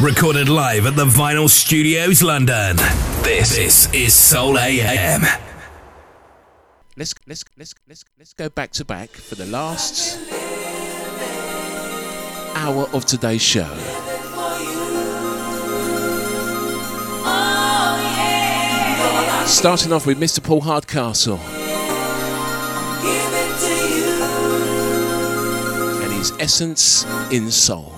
Recorded live at the Vinyl Studios, London. This, this is Soul AM. Let's let's let's let's let's go back to back for the last hour of today's show. Starting off with Mr. Paul Hardcastle. And his essence in soul.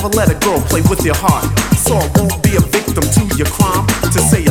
Never let a girl play with your heart. So I won't be a victim to your crime. To say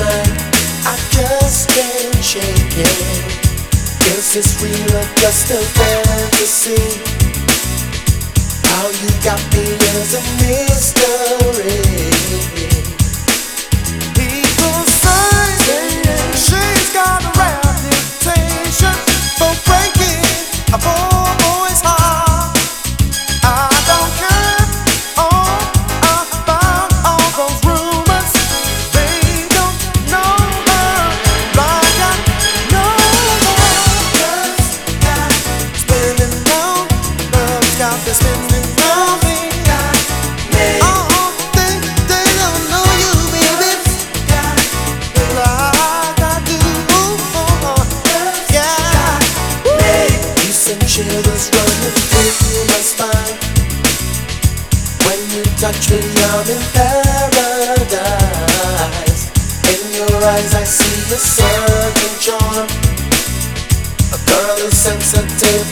mine. I just can't shake it. Is this real or just a fantasy? How you got me as a mystery. People say she's got. a.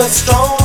strong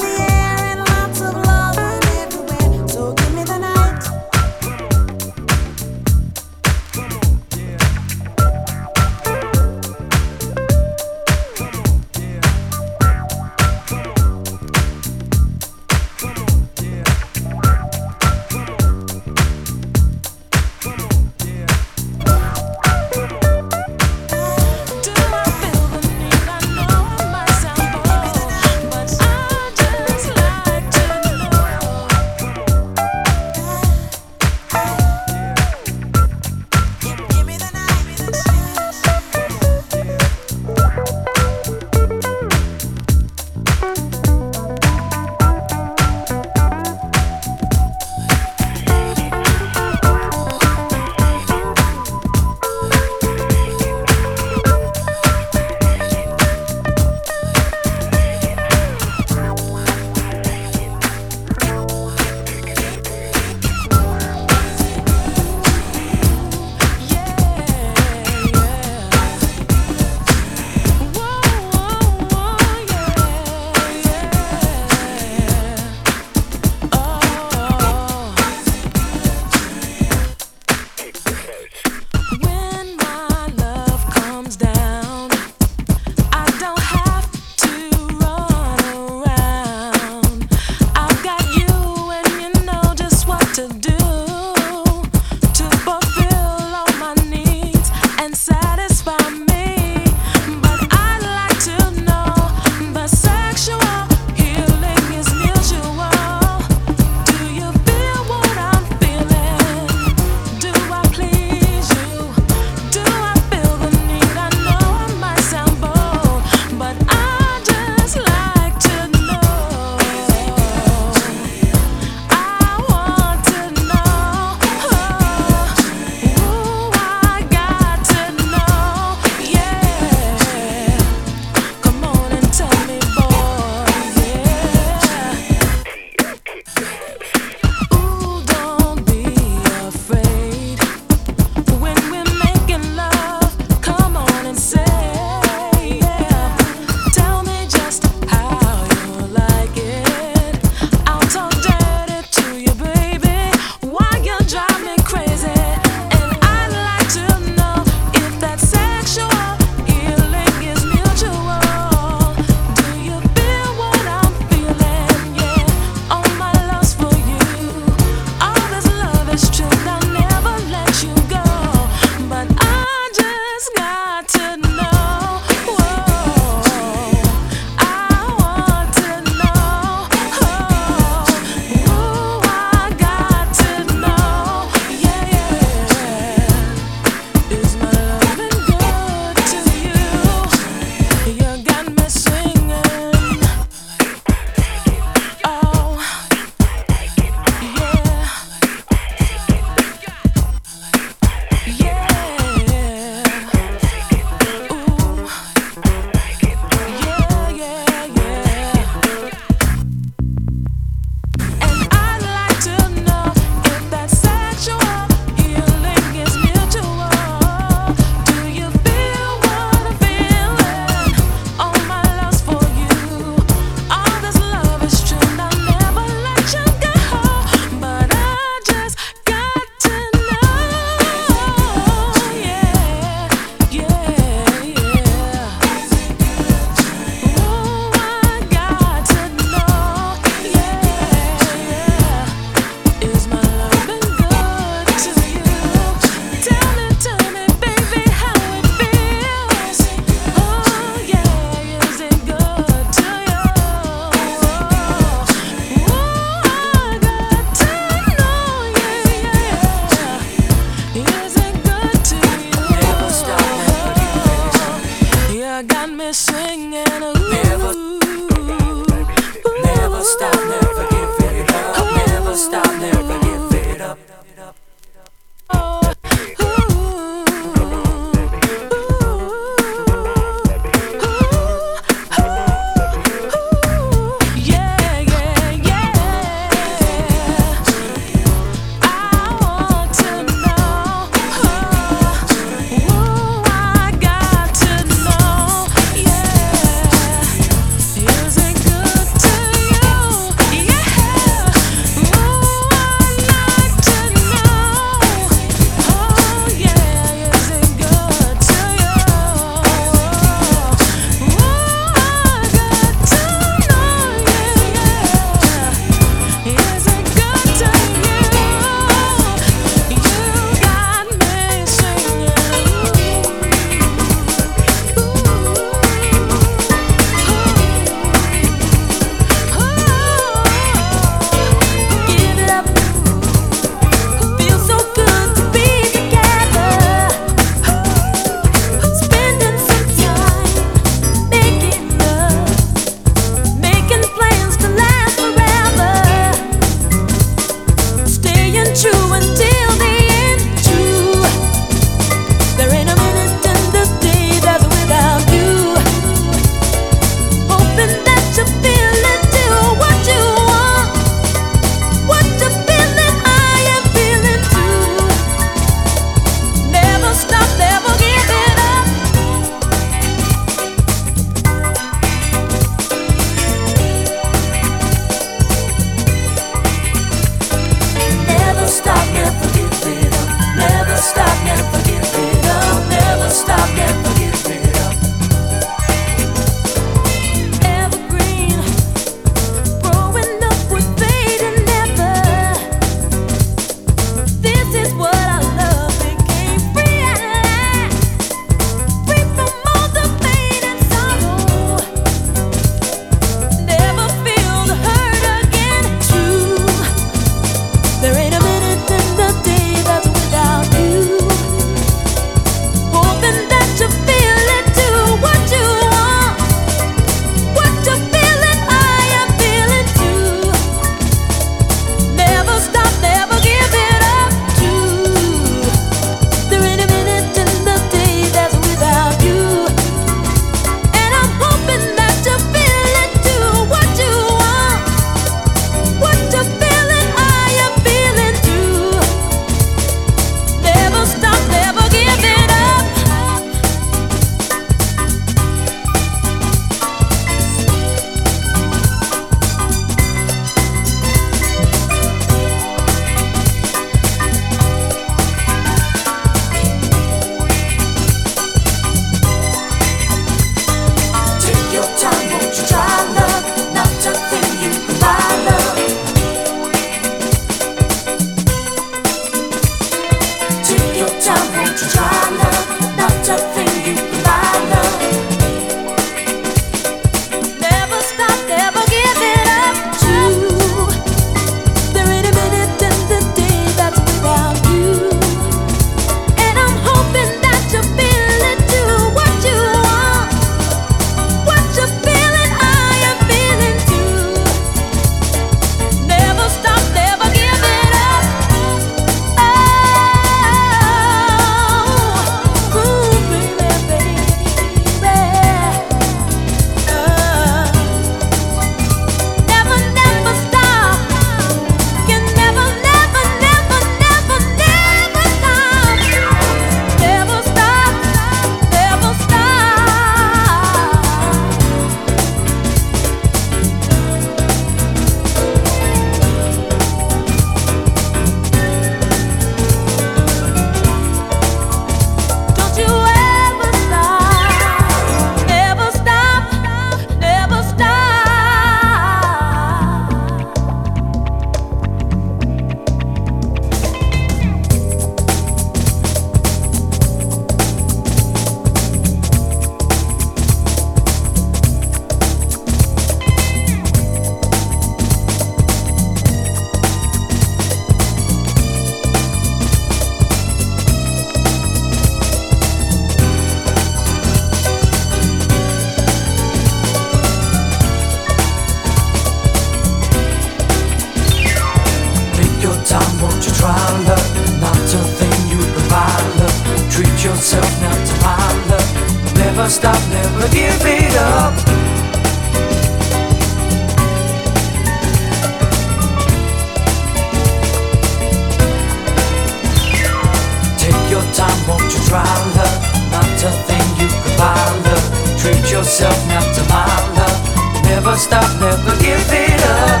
little thing you could buy love. Treat yourself now to my love. Never stop, never give it up.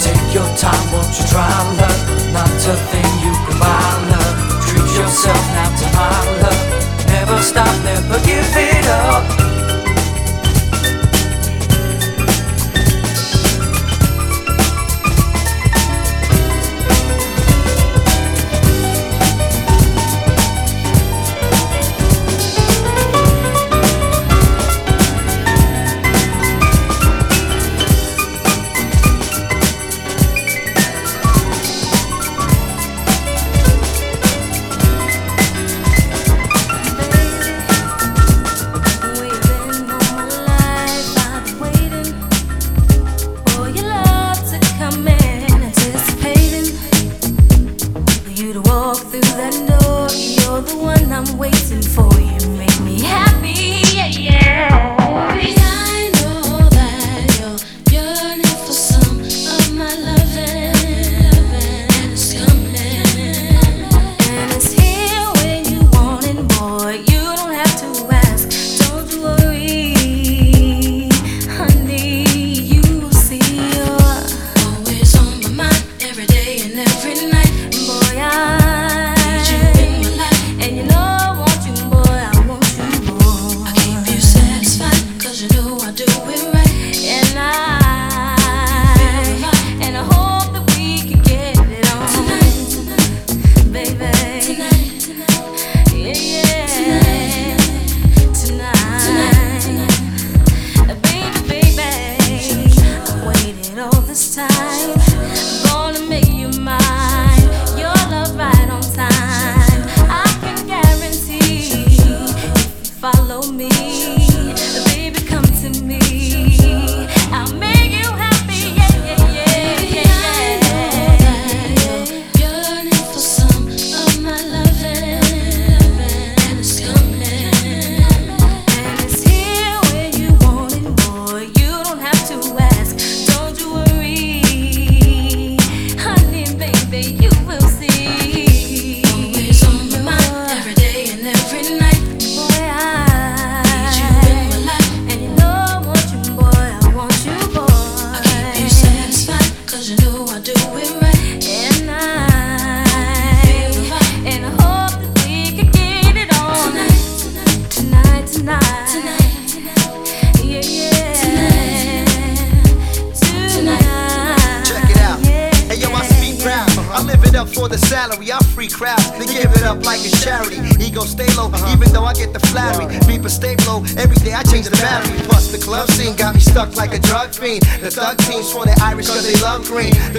Take your time, won't you try love? Not a thing you can buy love. Treat yourself now to my love. Never stop, never give it up.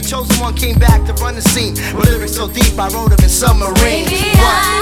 chosen one came back to run the scene. With lyrics so deep, I wrote them in submarine. Baby,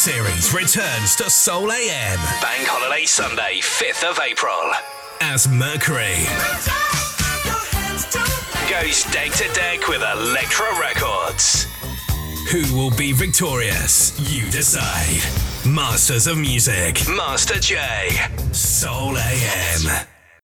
series returns to Soul AM. Bank Holiday Sunday, 5th of April. As Mercury goes deck to deck with Elektra Records. Who will be victorious? You decide. Masters of Music, Master J, Soul AM.